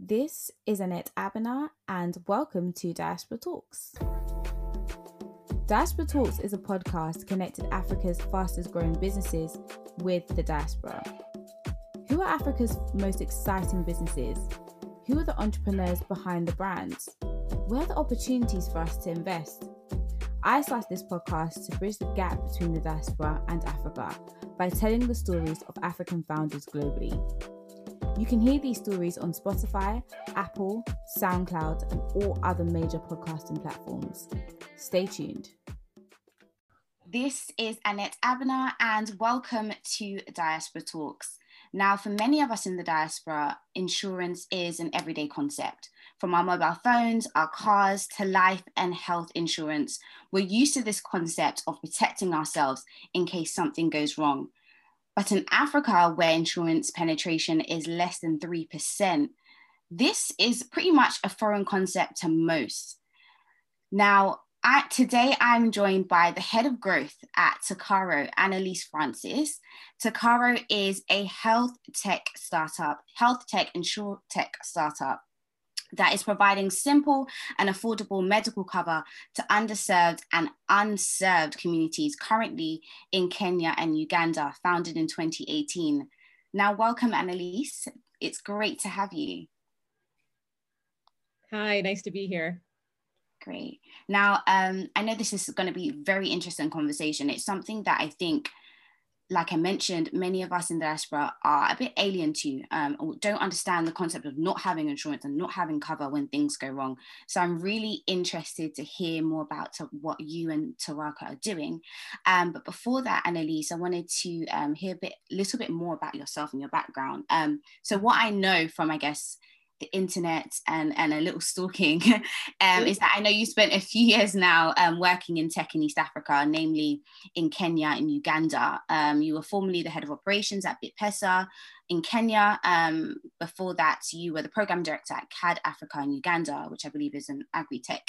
This is Annette Abena, and welcome to Diaspora Talks. Diaspora Talks is a podcast connecting Africa's fastest growing businesses with the diaspora. Who are Africa's most exciting businesses? Who are the entrepreneurs behind the brands? Where are the opportunities for us to invest? I started this podcast to bridge the gap between the diaspora and Africa by telling the stories of African founders globally. You can hear these stories on Spotify, Apple, SoundCloud, and all other major podcasting platforms. Stay tuned. This is Annette Abner, and welcome to Diaspora Talks. Now, for many of us in the diaspora, insurance is an everyday concept. From our mobile phones, our cars, to life and health insurance, we're used to this concept of protecting ourselves in case something goes wrong. But in Africa, where insurance penetration is less than 3%, this is pretty much a foreign concept to most. Now, I, today I'm joined by the head of growth at Turaco, Annalise Francis. Turaco is a health tech startup, health tech, insure tech startup that is providing simple and affordable medical cover to underserved and unserved communities currently in Kenya and Uganda, founded in 2018. Now, welcome, Annalise. It's great to have you. Hi, nice to be here. Great. Now, um, I know this is going to be a very interesting conversation. It's something that I think like I mentioned, many of us in the diaspora are a bit alien to, um, or don't understand the concept of not having insurance and not having cover when things go wrong. So I'm really interested to hear more about what you and Turaco are doing. Um, but before that, Annalise, I wanted to um, hear a bit, little bit more about yourself and your background. Um, so what I know from, I guess, the internet and, and a little stalking um, is that I know you spent a few years now um, working in tech in East Africa, namely in Kenya and Uganda. Um, you were formerly the head of operations at BitPesa in Kenya. Um, before that, you were the program director at CAD Africa in Uganda, which I believe is an agri-tech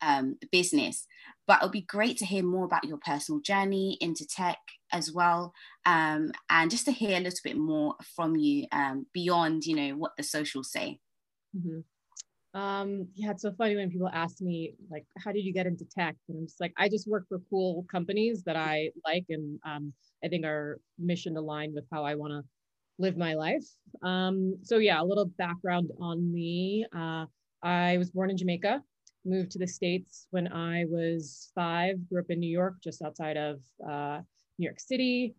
um, business. But it would be great to hear more about your personal journey into tech as well, um, and just to hear a little bit more from you beyond, you know, what the socials say. Mm-hmm. Um, yeah, it's so funny when people ask me like, "How did you get into tech?" And I'm just like, I just work for cool companies that I like, and um, I think are mission aligned with how I want to live my life. Um, so yeah, a little background on me. Uh, I was born in Jamaica, moved to the states when I was five. Grew up in New York, just outside of uh, New York City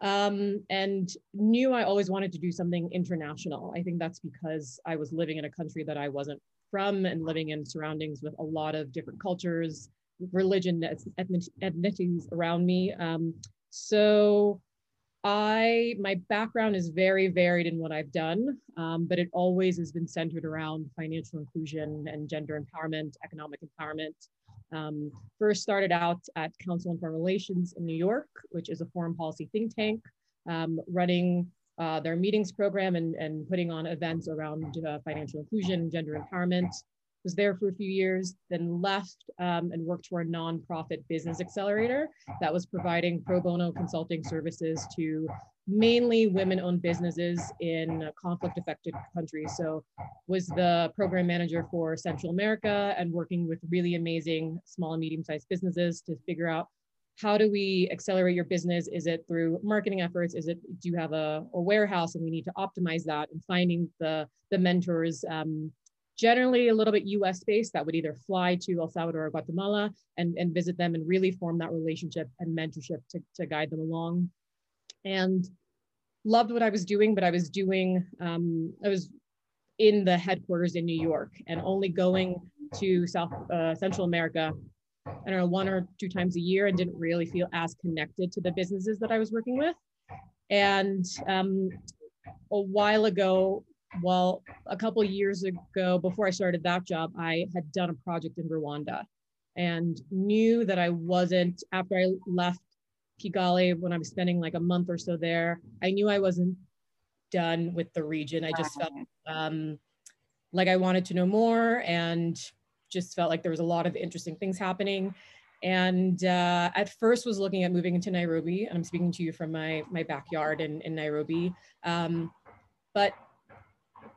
um, and knew I always wanted to do something international. I think that's because I was living in a country that I wasn't from and living in surroundings with a lot of different cultures, religion, ethnicities around me. Um, so I, my background is very varied in what I've done, um, but it always has been centered around financial inclusion and gender empowerment, economic empowerment. Um, first started out at Council on Foreign Relations in New York, which is a foreign policy think tank, um, running uh, their meetings program and, and putting on events around uh, financial inclusion, gender empowerment. Was there for a few years, then left um, and worked for a nonprofit business accelerator that was providing pro bono consulting services to mainly women-owned businesses in conflict-affected countries. So was the program manager for Central America and working with really amazing small and medium-sized businesses to figure out how do we accelerate your business? Is it through marketing efforts? Is it do you have a, a warehouse and we need to optimize that and finding the the mentors um, generally a little bit US based that would either fly to El Salvador or Guatemala and, and visit them and really form that relationship and mentorship to, to guide them along and loved what I was doing, but I was doing, um, I was in the headquarters in New York and only going to South uh, Central America, I don't know, one or two times a year and didn't really feel as connected to the businesses that I was working with. And um, a while ago, well, a couple years ago, before I started that job, I had done a project in Rwanda and knew that I wasn't, after I left Kigali when I was spending like a month or so there. I knew I wasn't done with the region. I just felt um, like I wanted to know more and just felt like there was a lot of interesting things happening. And uh, at first was looking at moving into Nairobi. And I'm speaking to you from my, my backyard in, in Nairobi. Um, but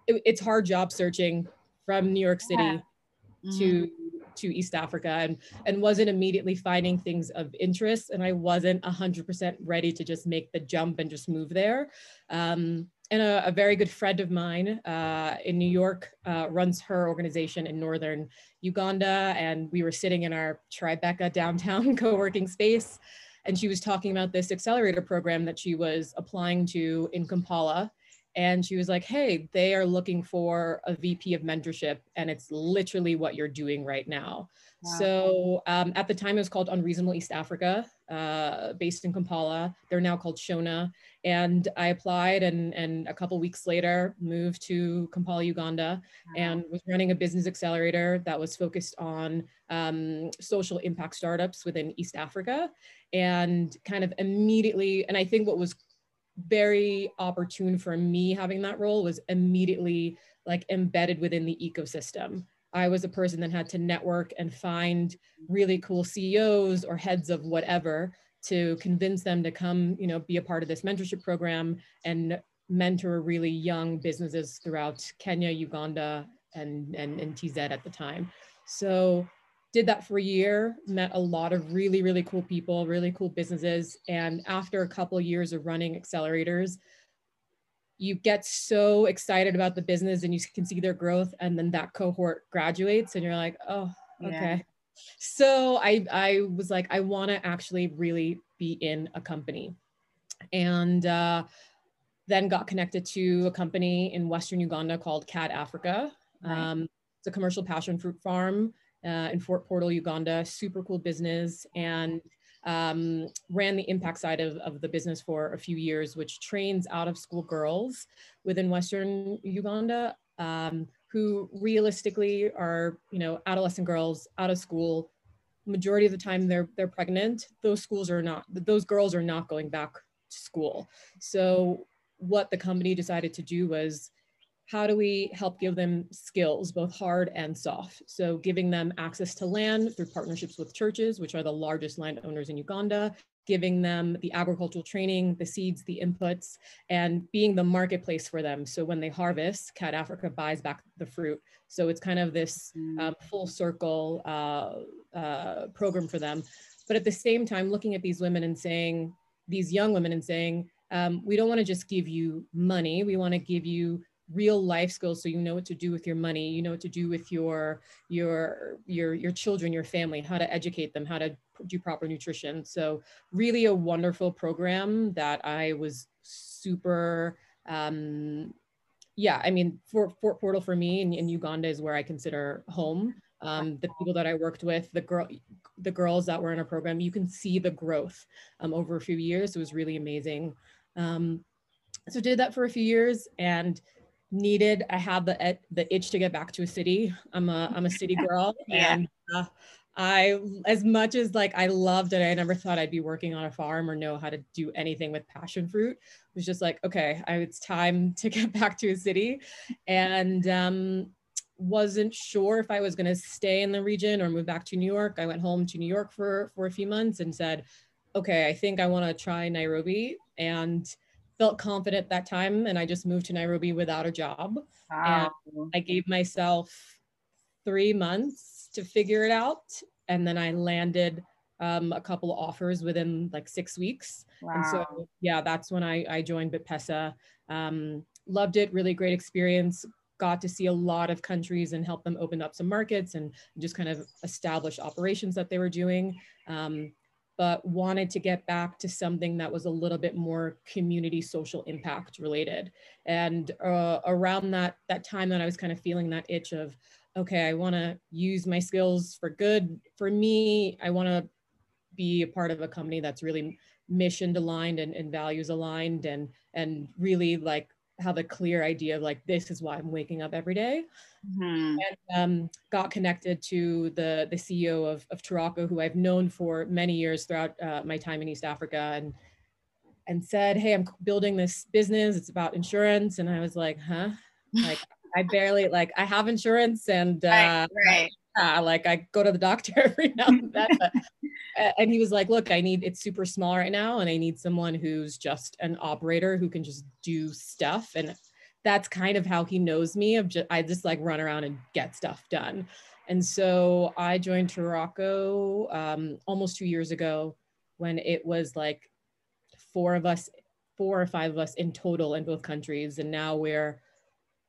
it, it's hard job searching from New York City yeah. mm-hmm. To East Africa and and wasn't immediately finding things of interest. And I wasn't 100% ready to just make the jump and just move there. Um, and a, a, very good friend of mine uh, in New York uh, runs her organization in northern Uganda. And we were sitting in our Tribeca downtown co-working space. And she was talking about this accelerator program that she was applying to in Kampala and she was like hey they are looking for a vp of mentorship and it's literally what you're doing right now wow. so um, at the time it was called unreasonable east africa uh, based in kampala they're now called shona and i applied and, and a couple weeks later moved to kampala uganda wow. and was running a business accelerator that was focused on um, social impact startups within east africa and kind of immediately and i think what was very opportune for me having that role was immediately like embedded within the ecosystem. I was a person that had to network and find really cool CEOs or heads of whatever to convince them to come, you know, be a part of this mentorship program and mentor really young businesses throughout Kenya, Uganda, and, and, and TZ at the time. So did that for a year met a lot of really really cool people really cool businesses and after a couple of years of running accelerators you get so excited about the business and you can see their growth and then that cohort graduates and you're like oh okay yeah. so i i was like i want to actually really be in a company and uh, then got connected to a company in western uganda called cad africa right. um, it's a commercial passion fruit farm uh, in Fort Portal, Uganda, super cool business, and um, ran the impact side of, of the business for a few years, which trains out of school girls within Western Uganda um, who realistically are, you know, adolescent girls out of school. Majority of the time they're they're pregnant. Those schools are not. Those girls are not going back to school. So what the company decided to do was how do we help give them skills, both hard and soft? So giving them access to land through partnerships with churches, which are the largest landowners in Uganda, giving them the agricultural training, the seeds, the inputs, and being the marketplace for them. So when they harvest, Cad Africa buys back the fruit. So it's kind of this mm. um, full circle uh, uh, program for them. But at the same time, looking at these women and saying, these young women and saying, um, we don't want to just give you money. We want to give you real life skills so you know what to do with your money you know what to do with your your your your children your family how to educate them how to do proper nutrition so really a wonderful program that i was super um yeah i mean fort, fort portal for me in, in uganda is where i consider home um, the people that I worked with, the girl, the girls that were in our program, you can see the growth um, over a few years. It was really amazing. Um, so did that for a few years and needed i had the the itch to get back to a city. I'm a i'm a city girl yeah. and uh, i as much as like i loved it i never thought i'd be working on a farm or know how to do anything with passion fruit. It was just like okay I, it's time to get back to a city. And um wasn't sure if i was going to stay in the region or move back to new york. I went home to new york for for a few months and said okay i think i want to try nairobi. And felt confident that time and I just moved to Nairobi without a job. Wow. And I gave myself three months to figure it out. And then I landed um, a couple of offers within like six weeks. Wow. And so, yeah, that's when I, I joined BitPesa. Um, loved it, really great experience. Got to see a lot of countries and help them open up some markets and just kind of establish operations that they were doing. Um, but wanted to get back to something that was a little bit more community social impact related. And uh, around that that time that I was kind of feeling that itch of, okay, I want to use my skills for good. For me, I want to be a part of a company that's really mission aligned and, and values aligned and and really like have a clear idea of like this is why I'm waking up every day. Mm-hmm. And um, got connected to the the CEO of, of Turaco, who I've known for many years throughout uh, my time in East Africa, and and said, "Hey, I'm building this business. It's about insurance." And I was like, "Huh?" Like I barely like I have insurance, and uh, right, right. Uh, like I go to the doctor every now and then. But, and he was like, "Look, I need it's super small right now, and I need someone who's just an operator who can just do stuff." And that's kind of how he knows me of just I just like run around and get stuff done. And so I joined Turaco um, almost two years ago when it was like four of us, four or five of us in total in both countries. And now we're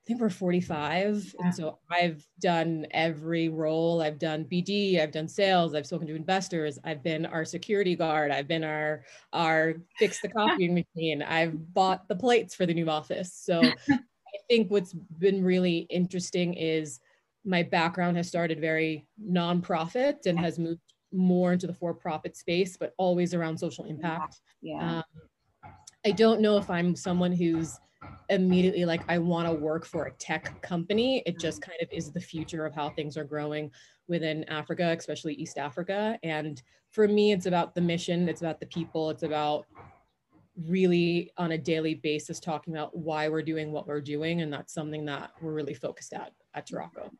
I think we're 45. And so I've done every role. I've done BD, I've done sales, I've spoken to investors, I've been our security guard, I've been our our fix the copying machine, I've bought the plates for the new office. So I think what's been really interesting is my background has started very nonprofit and has moved more into the for-profit space, but always around social impact. Yeah. Um, I don't know if I'm someone who's immediately like I want to work for a tech company. It just kind of is the future of how things are growing within Africa, especially East Africa. And for me, it's about the mission, it's about the people, it's about really on a daily basis talking about why we're doing what we're doing. And that's something that we're really focused at at Turaco.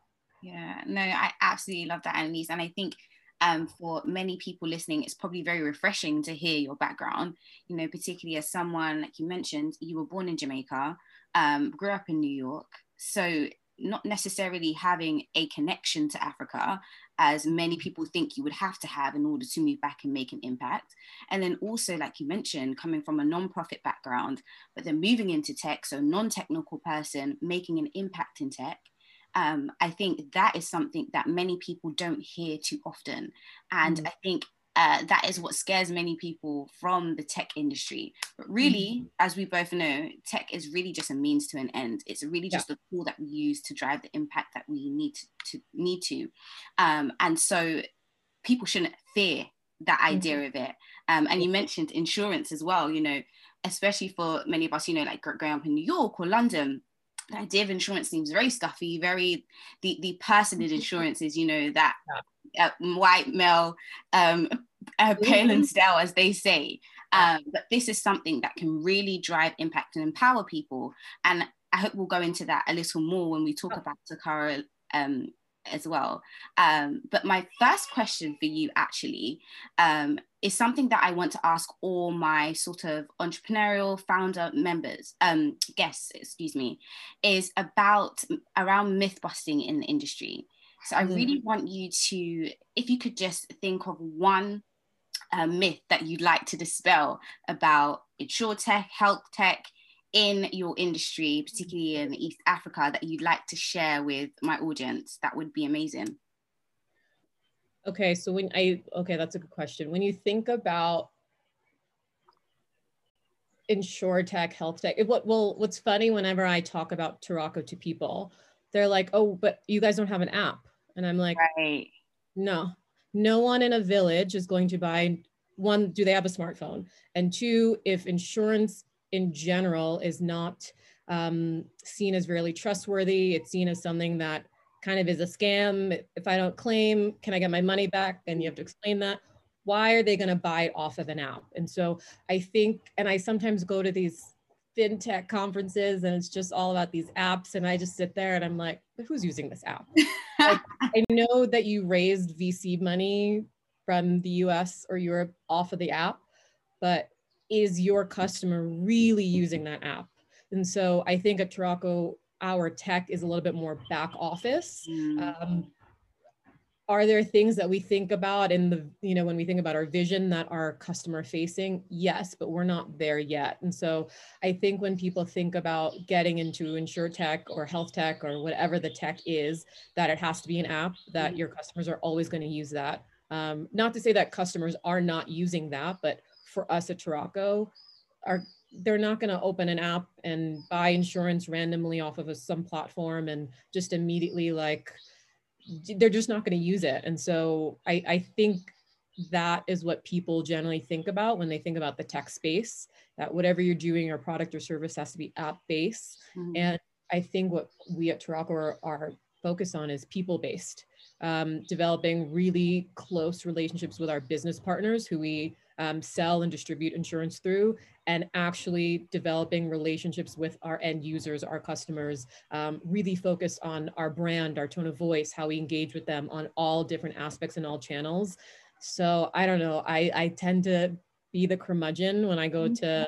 Yeah, no, I absolutely love that, Annalise. And I think um, for many people listening, it's probably very refreshing to hear your background, you know, particularly as someone, like you mentioned, you were born in Jamaica, um, grew up in New York. So, not necessarily having a connection to Africa, as many people think you would have to have in order to move back and make an impact. And then also, like you mentioned, coming from a non-profit background, but then moving into tech, so non technical person making an impact in tech um, I think that is something that many people don't hear too often. And mm. I think uh, that is what scares many people from the tech industry. But really, mm. as we both know, tech is really just a means to an end. It's really just yeah. a tool that we use to drive the impact that we need to, to need to. Um, and so people shouldn't fear that idea mm-hmm. of it. Um, and you mentioned insurance as well, you know, especially for many of us, you know, like growing up in New York or London, the idea of insurance seems very stuffy, very the the personage insurances, you know, that uh, white male um, uh, pale and stale, as they say. Um, but this is something that can really drive impact and empower people. And I hope we'll go into that a little more when we talk about Turaco um, as well. Um, but my first question for you actually um, is something that I want to ask all my sort of entrepreneurial founder members, um, guests, excuse me, is about around myth busting in the industry. So I really mm. want you to, if you could just think of one uh, myth that you'd like to dispel about tech, health tech, in your industry, particularly in East Africa, that you'd like to share with my audience, that would be amazing. Okay, so when I, okay, that's a good question. When you think about insure tech, health tech, it, what, well, what's funny whenever I talk about Turaco to people, they're like, oh, but you guys don't have an app. And I'm like, right. no, no one in a village is going to buy one, do they have a smartphone? And two, if insurance in general is not um, seen as really trustworthy. It's seen as something that kind of is a scam. If I don't claim, can I get my money back? Then you have to explain that. Why are they going to buy it off of an app? And so I think, and I sometimes go to these fintech conferences and it's just all about these apps. And I just sit there and I'm like, who's using this app? like, I know that you raised VC money from the US or Europe off of the app, but is your customer really using that app? And so I think at Turaco, our tech is a little bit more back office. Mm. Um, are there things that we think about in the, you know, when we think about our vision that are customer facing? Yes, but we're not there yet. And so I think when people think about getting into insure tech or health tech or whatever the tech is, that it has to be an app, that mm. your customers are always going to use that. Um, not to say that customers are not using that, but for us at Turaco are they're not going to open an app and buy insurance randomly off of a, some platform and just immediately like they're just not going to use it and so I, I think that is what people generally think about when they think about the tech space that whatever you're doing or product or service has to be app based mm-hmm. and i think what we at Turaco are, are focused on is people based um, developing really close relationships with our business partners who we um, sell and distribute insurance through, and actually developing relationships with our end users, our customers, um, really focused on our brand, our tone of voice, how we engage with them on all different aspects and all channels. So I don't know, I, I tend to be the curmudgeon when I go to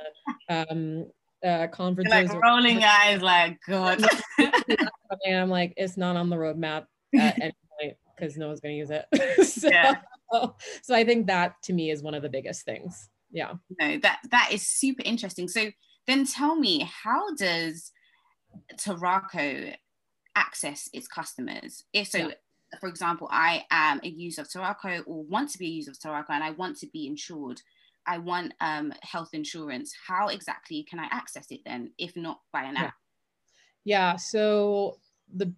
um, uh, conferences. Like rolling eyes, like God. and I'm like, it's not on the roadmap at any point because no one's going to use it. so, yeah. so I think that to me is one of the biggest things. Yeah. No, that that is super interesting. So then tell me, how does Turaco access its customers? If so, yeah. for example, I am a user of Turaco or want to be a user of Turaco and I want to be insured. I want um, health insurance. How exactly can I access it then, if not by an app? Yeah. yeah so the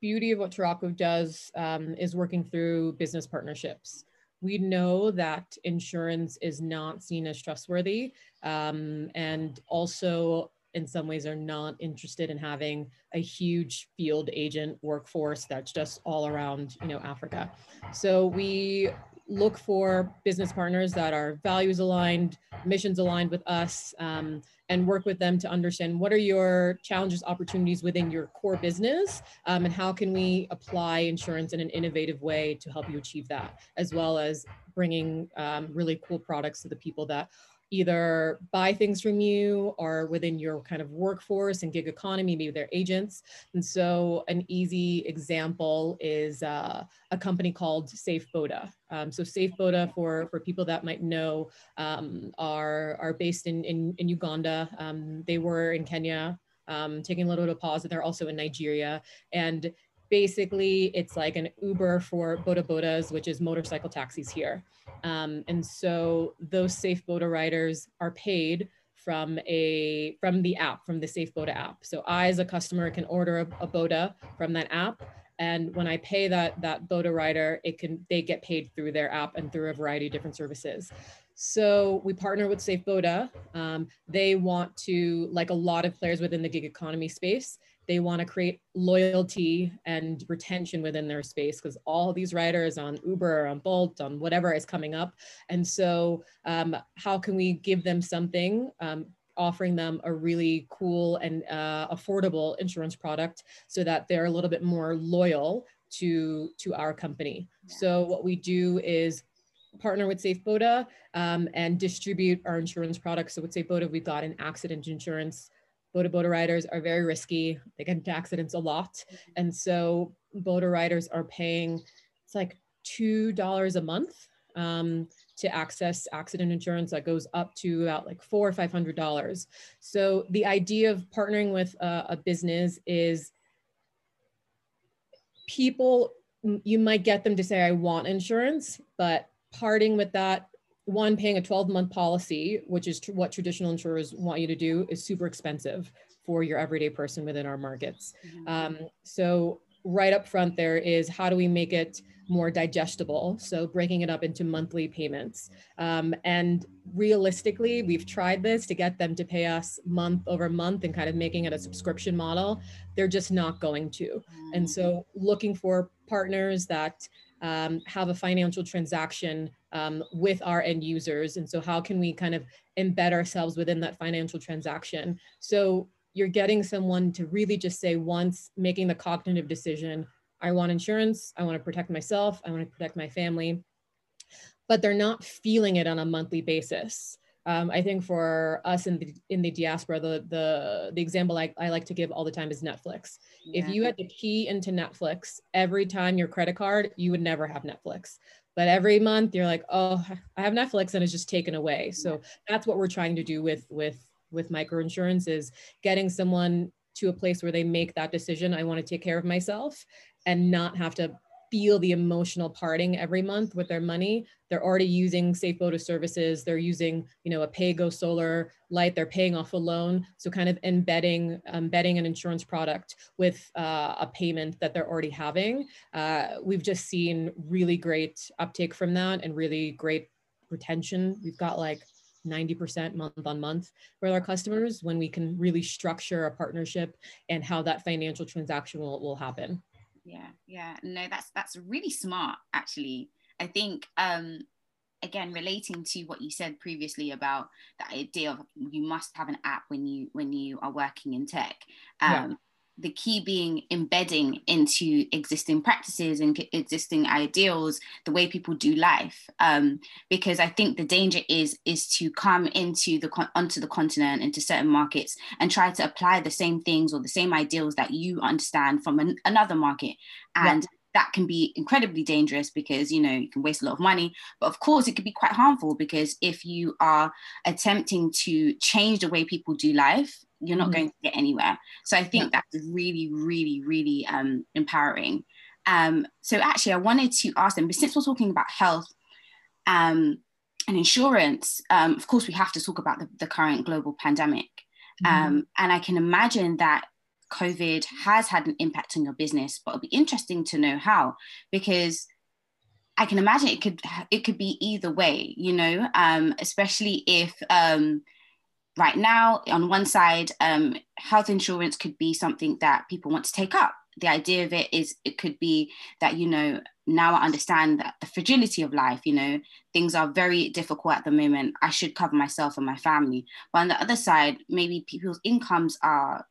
beauty of what Turaco does um, is working through business partnerships. We know that insurance is not seen as trustworthy um, and also in some ways are not interested in having a huge field agent workforce that's just all around you know africa. So we look for business partners that are values aligned, missions aligned with us, um, and work with them to understand what are your challenges, opportunities within your core business, um, and how can we apply insurance in an innovative way to help you achieve that, as well as bringing um, really cool products to the people that either buy things from you or within your kind of workforce and gig economy, maybe they're agents. And so an easy example is uh, a company called Safe Boda. Um, so Safe Boda, for, for people that might know, um, are, are based in, in, in Uganda. Um, they were in Kenya um, taking a little bit of deposit. They're also in Nigeria. And basically it's like an Uber for boda bodas, which is motorcycle taxis here. Um, and so those Safe Boda riders are paid from a from the app, from the Safe Boda app. So I, as a customer, can order a, a boda from that app. And when I pay that that boda rider, it can they get paid through their app and through a variety of different services. So we partner with Safe Boda. Um, they want to, like a lot of players within the gig economy space, they want to create loyalty and retention within their space because all these riders on Uber, on Bolt, on whatever is coming up. And so, um, how can we give them something? Um, offering them a really cool and uh, affordable insurance product so that they're a little bit more loyal to to our company. Yeah. So what we do is partner with Safe Boda um, and distribute our insurance products. So with Safe Boda, we've got an accident insurance Boda Boda riders are very risky. They get into accidents a lot. Mm-hmm. And so Boda riders are paying, it's like $2 a month um, to access accident insurance that goes up to about like four or five hundred dollars. So the idea of partnering with a, a business is people you might get them to say I want insurance, but parting with that one paying a 12 month policy which is tr- what traditional insurers want you to do is super expensive for your everyday person within our markets. Mm-hmm. um, so right up front there is how do we make it more digestible? So breaking it up into monthly payments. Um, and realistically we've tried this to get them to pay us month over month and kind of making it a subscription model. They're just not going to. And so looking for partners that um, have a financial transaction um, with our end users. And so, how can we kind of embed ourselves within that financial transaction? So, you're getting someone to really just say, once making the cognitive decision, I want insurance, I want to protect myself, I want to protect my family, but they're not feeling it on a monthly basis. Um, I think for us in the in the diaspora, the the the example I, I like to give all the time is Netflix. Yeah. If you had to key into Netflix every time your credit card, you would never have Netflix. But every month you're like, oh, I have Netflix and it's just taken away. So that's what we're trying to do with with with microinsurance is getting someone to a place where they make that decision. I want to take care of myself and not have to feel the emotional parting every month with their money. They're already using Safe Boda services. They're using, you know, a PayGo solar light. They're paying off a loan. So kind of embedding, embedding an insurance product with uh, a payment that they're already having. Uh, we've just seen really great uptake from that and really great retention. We've got like 90% month on month with our customers when we can really structure a partnership and how that financial transaction will, will happen yeah yeah no that's that's really smart actually i think um again relating to what you said previously about the idea of you must have an app when you when you are working in tech um. The key being embedding into existing practices and existing ideals the way people do life. Um, because i think the danger is is to come into the onto the continent into certain markets and try to apply the same things or the same ideals that you understand from an, another market. And yeah that can be incredibly dangerous because you know you can waste a lot of money. But of course it could be quite harmful because if you are attempting to change the way people do life you're not mm-hmm. going to get anywhere. So I think yeah. that's really, really, really um, empowering. Um, so actually, I wanted to ask them, but since we're talking about health um, and insurance, um, of course, we have to talk about the, the current global pandemic. Mm-hmm. Um, and I can imagine that COVID has had an impact on your business, but it'll be interesting to know how, because I can imagine it could it could be either way, you know, um, especially if um, right now, on one side, um, health insurance could be something that people want to take up. The idea of it is it could be that, you know, now I understand that the fragility of life, you know, things are very difficult at the moment. I should cover myself and my family. But on the other side, maybe people's incomes are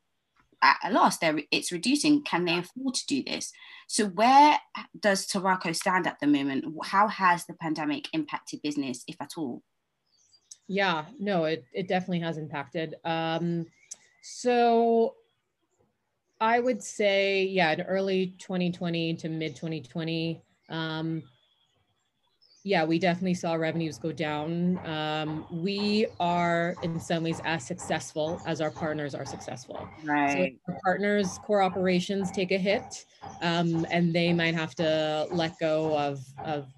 at a loss. They're, it's reducing. Can they afford to do this? So, where does Turaco stand at the moment? How has the pandemic impacted business, if at all? Yeah, no, it, it definitely has impacted. Um, so I would say, yeah, in early 2020 to mid 2020, um, yeah, we definitely saw revenues go down. Um, we are in some ways as successful as our partners are successful. Right. So our partners' core operations take a hit, um, and they might have to let go of of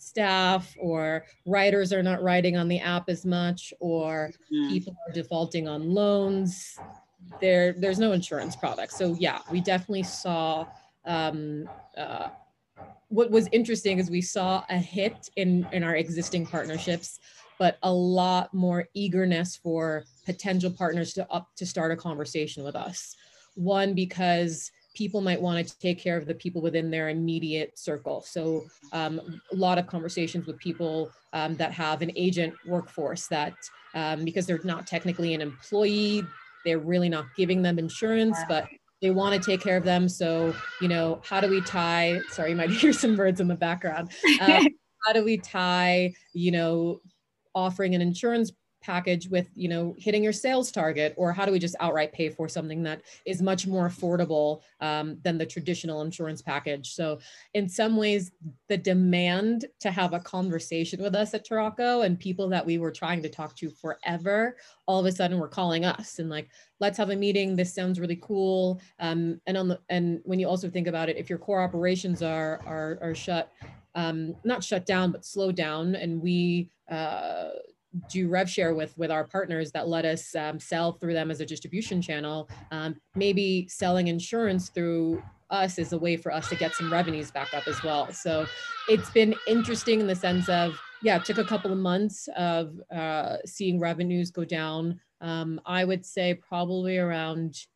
staff or writers are not writing on the app as much or mm. people are defaulting on loans there there's no insurance product so yeah we definitely saw um, uh, what was interesting is we saw a hit in in our existing partnerships but a lot more eagerness for potential partners to up to start a conversation with us one because people might want to take care of the people within their immediate circle. So um, a lot of conversations with people um, that have an agent workforce that um, because they're not technically an employee, they're really not giving them insurance, but they want to take care of them. So, you know, how do we tie, sorry, you might hear some birds in the background. Uh, how do we tie, you know, offering an insurance package with you know hitting your sales target or how do we just outright pay for something that is much more affordable um, than the traditional insurance package? So in some ways the demand to have a conversation with us at Turaco and people that we were trying to talk to forever all of a sudden were calling us and like let's have a meeting. This sounds really cool. Um, and on the and when you also think about it if your core operations are are, are shut um, not shut down but slow down and we uh, do rev share with with our partners that let us um, sell through them as a distribution channel. Um, maybe selling insurance through us is a way for us to get some revenues back up as well. So it's been interesting in the sense of yeah it took a couple of months of uh, seeing revenues go down. Um, i would say probably around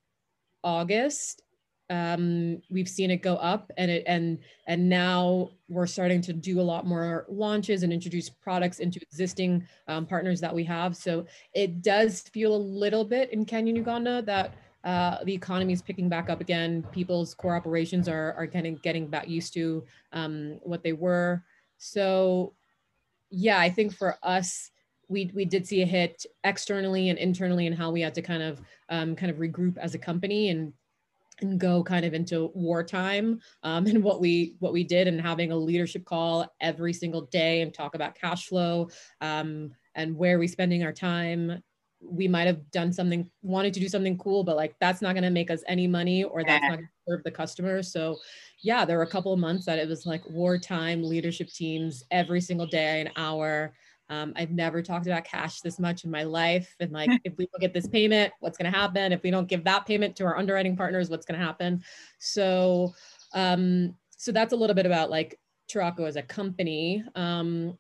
august um, we've seen it go up and it and and now we're starting to do a lot more launches and introduce products into existing um, partners that we have. So it does feel a little bit in kenya and uganda that uh, the economy is picking back up again. People's core operations are are kind of getting back used to um, what they were. So yeah i think for us we, we did see a hit externally and internally and how we had to kind of um, kind of regroup as a company and and go kind of into wartime um, and what we what we did and having a leadership call every single day and talk about cash flow um, and where we spending our time. We might have done something wanted to do something cool but like that's not going to make us any money or that's not going to serve the customer. So yeah there were a couple of months that it was like wartime leadership teams every single day an hour um, I've never talked about cash this much in my life. And like, if we don't get this payment, what's going to happen? If we don't give that payment to our underwriting partners, what's going to happen? So, um, so that's a little bit about like Turaco as a company. Um,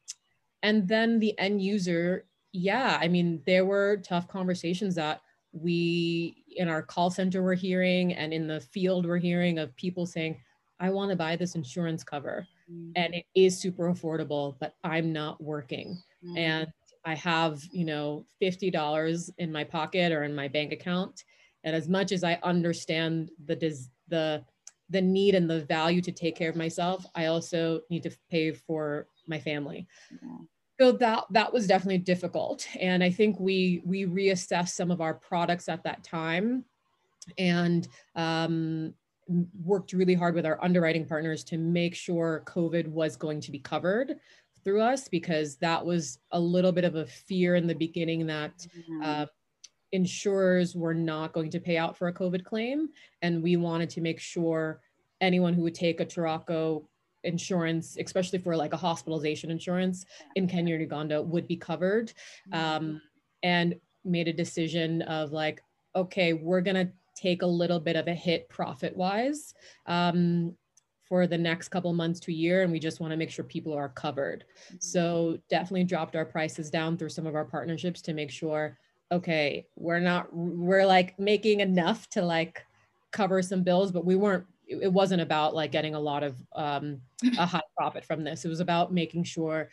and then the end user, yeah, I mean, there were tough conversations that we in our call center were hearing and in the field we're hearing of people saying, I want to buy this insurance cover mm-hmm. and it is super affordable, but I'm not working mm-hmm. and I have, you know, $50 in my pocket or in my bank account And as much as I understand the des- the the need and the value to take care of myself, I also need to pay for my family. Yeah. So that that was definitely difficult, and I think we we reassessed some of our products at that time, and um, worked really hard with our underwriting partners to make sure COVID was going to be covered through us because that was a little bit of a fear in the beginning that mm-hmm. uh, insurers were not going to pay out for a COVID claim. And we wanted to make sure anyone who would take a Turaco insurance, especially for like a hospitalization insurance in Kenya or Uganda, would be covered. Mm-hmm. Um, and made a decision of like, okay, we're going to take a little bit of a hit profit wise um, for the next couple months to a year and we just want to make sure people are covered. Mm-hmm. so definitely dropped our prices down through some of our partnerships to make sure okay we're not we're like making enough to like cover some bills but we weren't it wasn't about like getting a lot of um, a high profit from this. It was about making sure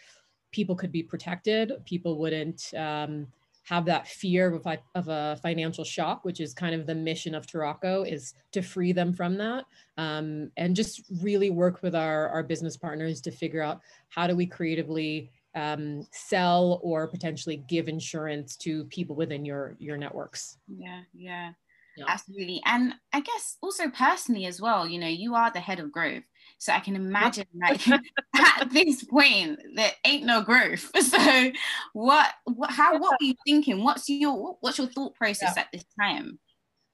people could be protected. People wouldn't um, have that fear of a, of a financial shock, which is kind of the mission of Turaco, is to free them from that um, and just really work with our, our business partners to figure out how do we creatively um, sell or potentially give insurance to people within your your networks. Yeah, yeah, yeah, absolutely. And I guess also personally as well, you know, you are the head of growth. So I can imagine like at this point there ain't no growth. So what what how what were you thinking? What's your what's your thought process yeah. at this time?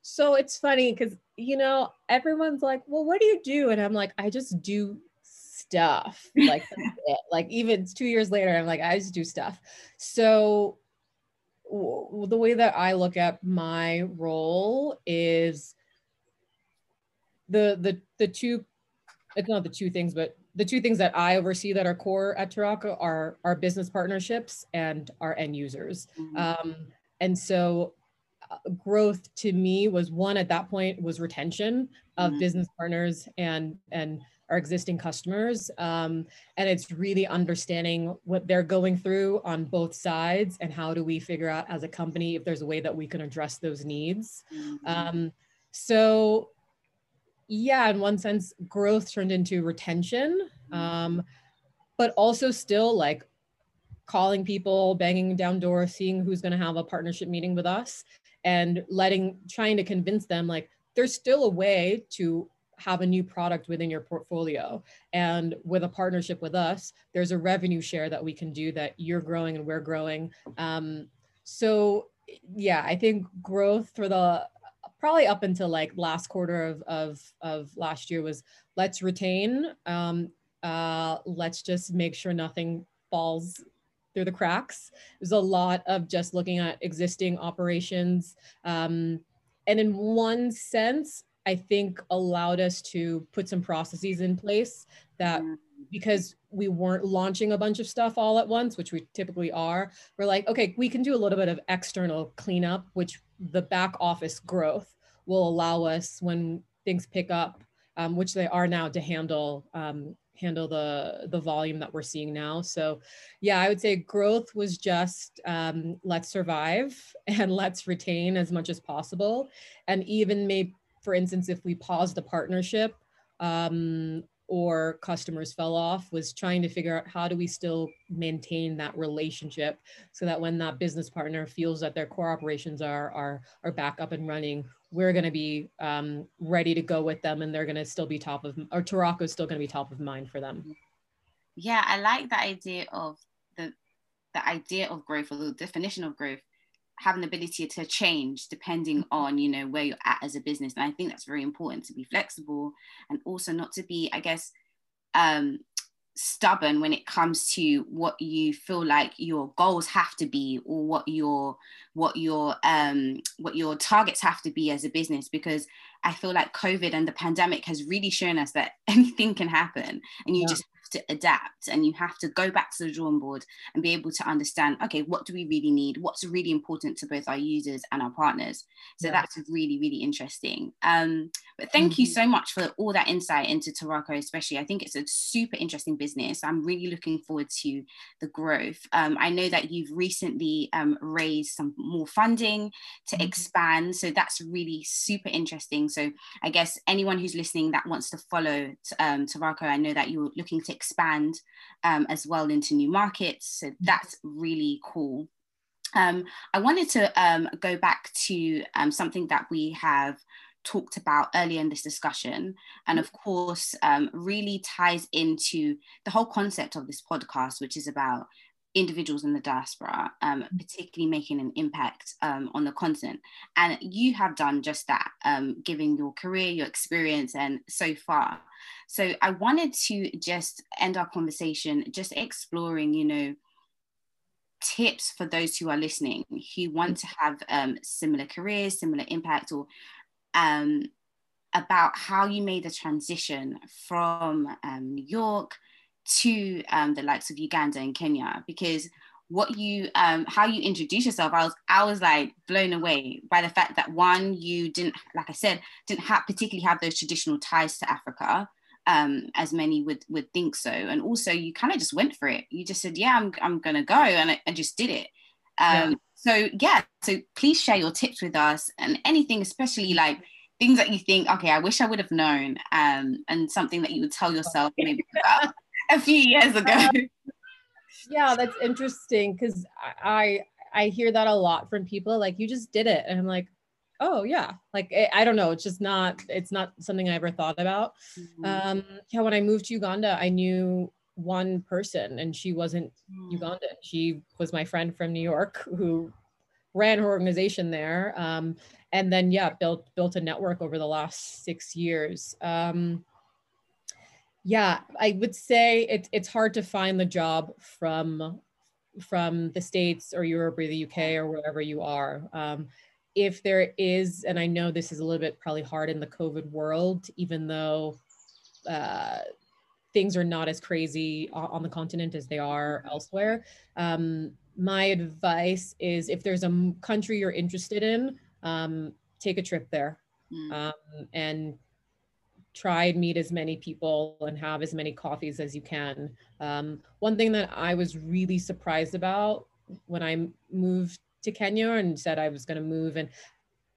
So it's funny because you know everyone's like, well, what do you do? And I'm like, I just do stuff. Like like even two years later, I'm like, I just do stuff. So w- the way that I look at my role is the the the two it's not the two things, but the two things that I oversee that are core at Turaco are our business partnerships and our end users. Mm-hmm. Um, and so uh, growth to me was one at that point was retention of mm-hmm. business partners and and our existing customers um, and it's really understanding what they're going through on both sides and how do we figure out as a company if there's a way that we can address those needs mm-hmm. um, so yeah, in one sense, growth turned into retention, um, but also still like calling people, banging down doors, seeing who's going to have a partnership meeting with us, and letting, trying to convince them like there's still a way to have a new product within your portfolio. And with a partnership with us, there's a revenue share that we can do that you're growing and we're growing. Um, so yeah, I think growth for the probably up until like last quarter of of, of last year was let's retain um, uh, let's just make sure nothing falls through the cracks there's a lot of just looking at existing operations um, and in one sense i think allowed us to put some processes in place that mm. because we weren't launching a bunch of stuff all at once which we typically are we're like okay we can do a little bit of external cleanup which the back office growth will allow us when things pick up, um, which they are now, to handle um, handle the the volume that we're seeing now. So, yeah, I would say growth was just um, let's survive and let's retain as much as possible, and even maybe, for instance, if we paused a partnership um, or customers fell off was trying to figure out how do we still maintain that relationship so that when that business partner feels that their core operations are are are back up and running we're going to be um, ready to go with them and they're going to still be top of or Turaco is still going to be top of mind for them. Yeah i like the idea of the the idea of growth or the definition of growth having an ability to change depending mm-hmm. on you know where you're at as a business and i think that's very important to be flexible and also not to be i guess um stubborn when it comes to what you feel like your goals have to be or what your what your um what your targets have to be as a business because i feel like covid and the pandemic has really shown us that anything can happen and you yeah. just have to adapt and you have to go back to the drawing board and be able to understand okay what do we really need? What's really important to both our users and our partners? So yeah. that's really really interesting. Um, but thank mm-hmm. you so much for all that insight into Turaco especially. I think it's a super interesting business. I'm really looking forward to the growth. Um, i know that you've recently um, raised some more funding to mm-hmm. expand so that's really super interesting. So i guess anyone who's listening that wants to follow um, Turaco, I know that you're looking to expand um, as well into new markets. So mm-hmm. that's really cool. Um, I wanted to um, go back to um, something that we have talked about earlier in this discussion, and of course, um, really ties into the whole concept of this podcast, which is about individuals in the diaspora, um, mm. particularly making an impact um, on the continent. And you have done just that, um, given your career, your experience, and so far. So I wanted to just end our conversation just exploring, you know, tips for those who are listening who want to have um, similar careers, similar impact, or um, about how you made the transition from um, New York to um, the likes of Uganda and Kenya. Because what you um, how you introduce yourself i was i was like blown away by the fact that one you didn't like i said didn't have particularly have those traditional ties to africa um, as many would would think so and also you kind of just went for it you just said yeah i'm, I'm gonna go and I, I just did it um, yeah. so yeah so please share your tips with us and anything especially like things that you think okay i wish i would have known um, and something that you would tell yourself maybe about a few years ago. yeah, that's interesting because I I hear that a lot from people. Like, you just did it, and I'm like, oh yeah, like it, I don't know. It's just not. It's not something I ever thought about. Mm-hmm. Um, yeah, when I moved to Uganda, I knew one person, and she wasn't mm. Ugandan. She was my friend from New York who ran her organization there. Um, and then yeah, built built a network over the last six years. Um, yeah, I would say it, it's hard to find the job from from the states or Europe or the UK or wherever you are. Um, if there is, and I know this is a little bit probably hard in the COVID world, even though uh, things are not as crazy on the continent as they are elsewhere. Um, my advice is if there's a country you're interested in, um, take a trip there mm. um, and try and meet as many people and have as many coffees as you can. Um, one thing that I was really surprised about when I moved to Kenya and said I was going to move and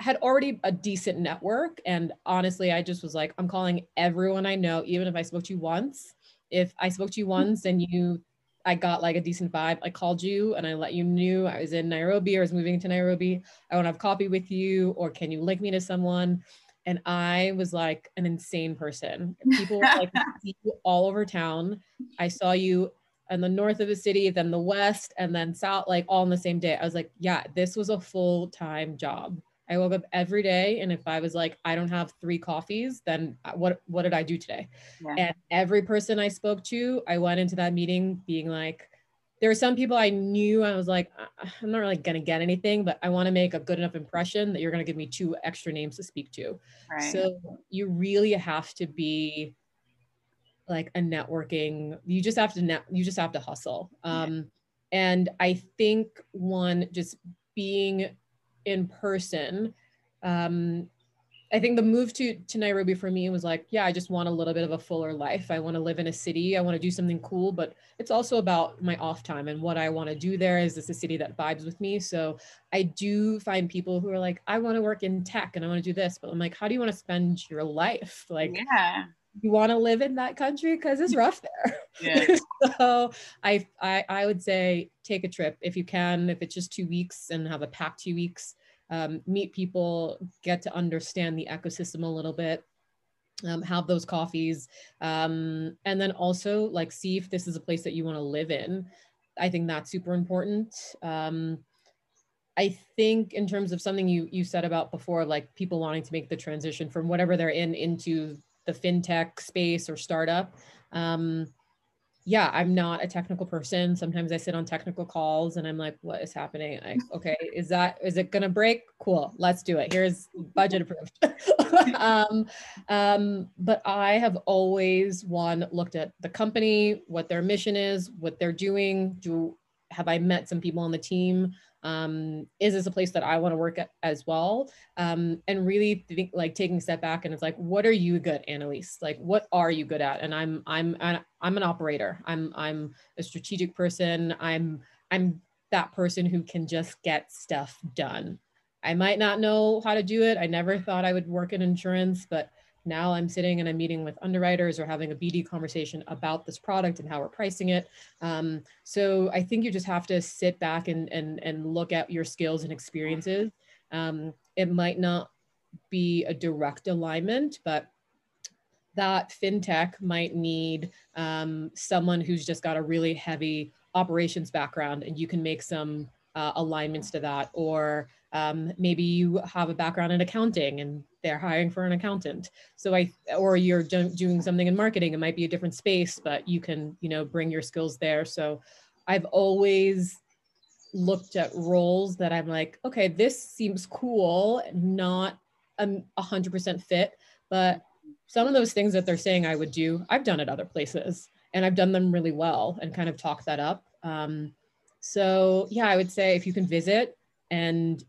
had already a decent network. And honestly, I just was like, I'm calling everyone I know, even if I spoke to you once. If I spoke to you mm-hmm. once and you, I got like a decent vibe, I called you and I let you knew I was in Nairobi or I was moving to Nairobi. I want to have coffee with you, or can you link me to someone? and I was like an insane person. People were like all over town. I saw you in the north of the city, then the west, and then south, like all in the same day. I was like, yeah, this was a full time job. I woke up every day, and if I was like, I don't have three coffees, then uh, what what did I do today? Yeah. And every person I spoke to, I went into that meeting being like, there were some people I knew I was like, I'm not really gonna get anything, but I want to make a good enough impression that you're gonna give me two extra names to speak to. Right. So you really have to be like a networking. You just have to net. You just have to hustle. Um. And I think one just being in person um, I think the move to to Nairobi for me was like, yeah, I just want a little bit of a fuller life. I want to live in a city. I want to do something cool, but it's also about my off time and what I want to do there. Is this a city that vibes with me? So I do find people who are like, I want to work in tech and I want to do this, but I'm like, how do you want to spend your life? Like, yeah, you want to live in that country because it's rough there. Yeah. so I, I I would say take a trip if you can, if it's just two weeks and have a packed two weeks um, meet people, get to understand the ecosystem a little bit. Um, have those coffees um, and then also like see if this is a place that you want to live in i think that's super important um, i think in terms of something you you said about before like people wanting to make the transition from whatever they're in into the fintech space or startup um, yeah, I'm not a technical person. Sometimes I sit on technical calls and I'm like, what is happening? Like, okay, is that is it gonna break? Cool, let's do it. Here's budget approved. um, um, but I have always one looked at the company, what their mission is, what they're doing. Do have I met some people on the team? Um, is this a place that I want to work at as well? Um, and really think, like taking a step back and it's like, what are you good, Annalise? Like, what are you good at? And I'm, I'm, I'm an operator. I'm, I'm a strategic person. I'm, I'm that person who can just get stuff done. I might not know how to do it. I never thought I would work in insurance, but now I'm sitting and I'm meeting with underwriters or having a BD conversation about this product and how we're pricing it. Um, so I think you just have to sit back and, and, and look at your skills and experiences. Um, it might not be a direct alignment, but that fintech might need um, someone who's just got a really heavy operations background and you can make some uh, alignments to that or um, maybe you have a background in accounting and they're hiring for an accountant. So i or you're do- doing something in marketing it might be a different space but you can you know bring your skills there. So i've always looked at roles that i'm like okay this seems cool not a 100% fit but some of those things that they're saying i would do i've done at other places and i've done them really well and kind of talk that up. Um, so yeah i would say if you can visit and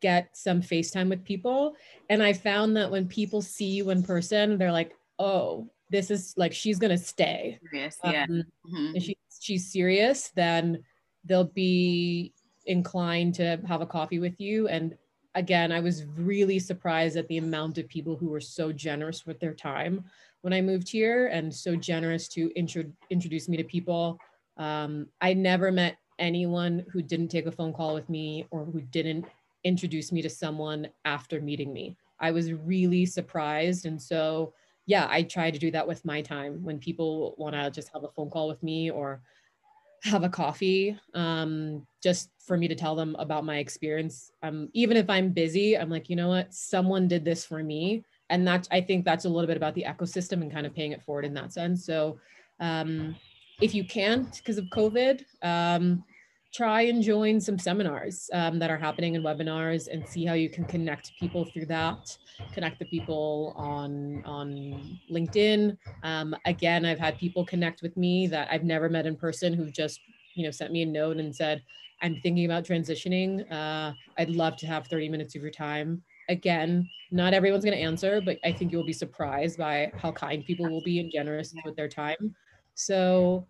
get some FaceTime with people. And I found that when people see you in person, they're like, oh, this is like she's gonna stay. Serious, yeah. Um, mm-hmm. If she, she's serious, then they'll be inclined to have a coffee with you. And again, I was really surprised at the amount of people who were so generous with their time when I moved here and so generous to intro- introduce me to people. Um, I never met anyone who didn't take a phone call with me or who didn't introduce me to someone after meeting me. I was really surprised. And so, yeah, I try to do that with my time when people want to just have a phone call with me or have a coffee um, just for me to tell them about my experience. Um, even if I'm busy, I'm like, you know what, someone did this for me. And that I think that's a little bit about the ecosystem and kind of paying it forward in that sense. So um, if you can't because of COVID, um, try and join some seminars um, that are happening in webinars and see how you can connect people through that connect the people on on linkedin. Um, again i've had people connect with me that i've never met in person who've just you know sent me a note and said i'm thinking about transitioning. Uh, i'd love to have 30 minutes of your time. Again not everyone's going to answer but i think you'll be surprised by how kind people will be and generous with their time. So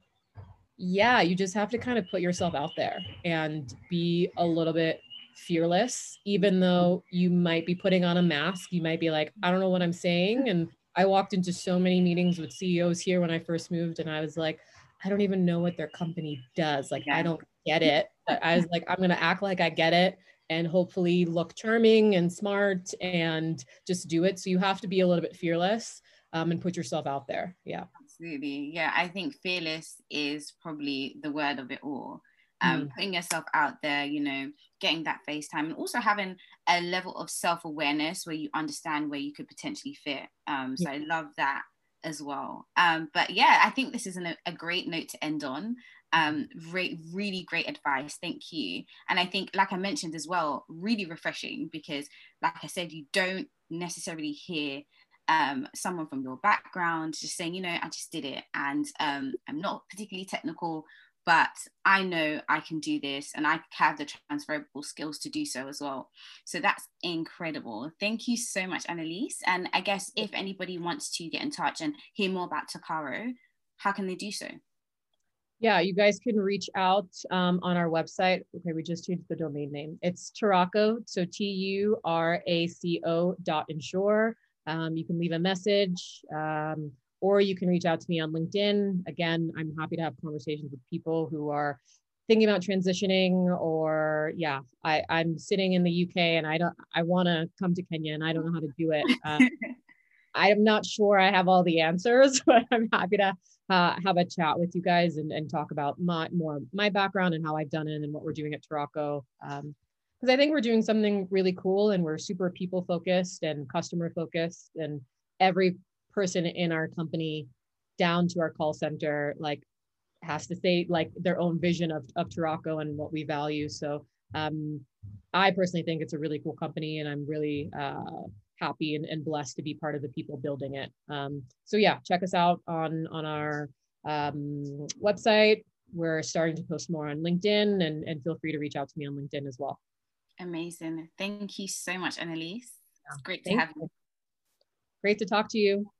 yeah, you just have to kind of put yourself out there and be a little bit fearless, even though you might be putting on a mask. You might be like, I don't know what I'm saying. And I walked into so many meetings with CEOs here when I first moved, and I was like, I don't even know what their company does. Like, yeah. I don't get it. But I was like, I'm going to act like I get it and hopefully look charming and smart and just do it. So you have to be a little bit fearless um, and put yourself out there. Yeah absolutely. Yeah, I think fearless is probably the word of it all. Um, mm. Putting yourself out there, you know, getting that FaceTime, and also having a level of self awareness where you understand where you could potentially fit. Um, so yeah. I love that as well. Um, but yeah, I think this is an, a great note to end on. Um, re- really great advice. Thank you. And I think, like I mentioned as well, really refreshing because, like I said, you don't necessarily hear um, someone from your background just saying, you know, I just did it and um, I'm not particularly technical, but I know I can do this and I have the transferable skills to do so as well. So that's incredible. Thank you so much, Annalise. And I guess if anybody wants to get in touch and hear more about Turaco, how can they do so? Yeah, you guys can reach out um, on our website. Okay, we just changed the domain name. It's Turaco, so T U R A C O dot insure. Um, you can leave a message um, or you can reach out to me on LinkedIn. Again, I'm happy to have conversations with people who are thinking about transitioning or yeah, I, I'm sitting in the UK and I don't, I want to come to Kenya and I don't know how to do it. Uh, I'm not sure I have all the answers, but I'm happy to uh, have a chat with you guys and, and talk about my more my background and how I've done it and what we're doing at Turaco. Um, because I think we're doing something really cool and we're super people focused and customer focused and every person in our company down to our call center, like has to say like their own vision of, of Turaco and what we value. So um, I personally think it's a really cool company and I'm really uh, happy and, and, blessed to be part of the people building it. Um, so yeah, check us out on, on our um, website. We're starting to post more on LinkedIn and, and feel free to reach out to me on LinkedIn as well. Amazing. Thank you so much, Annalise. It's great to have you. Great to talk to you.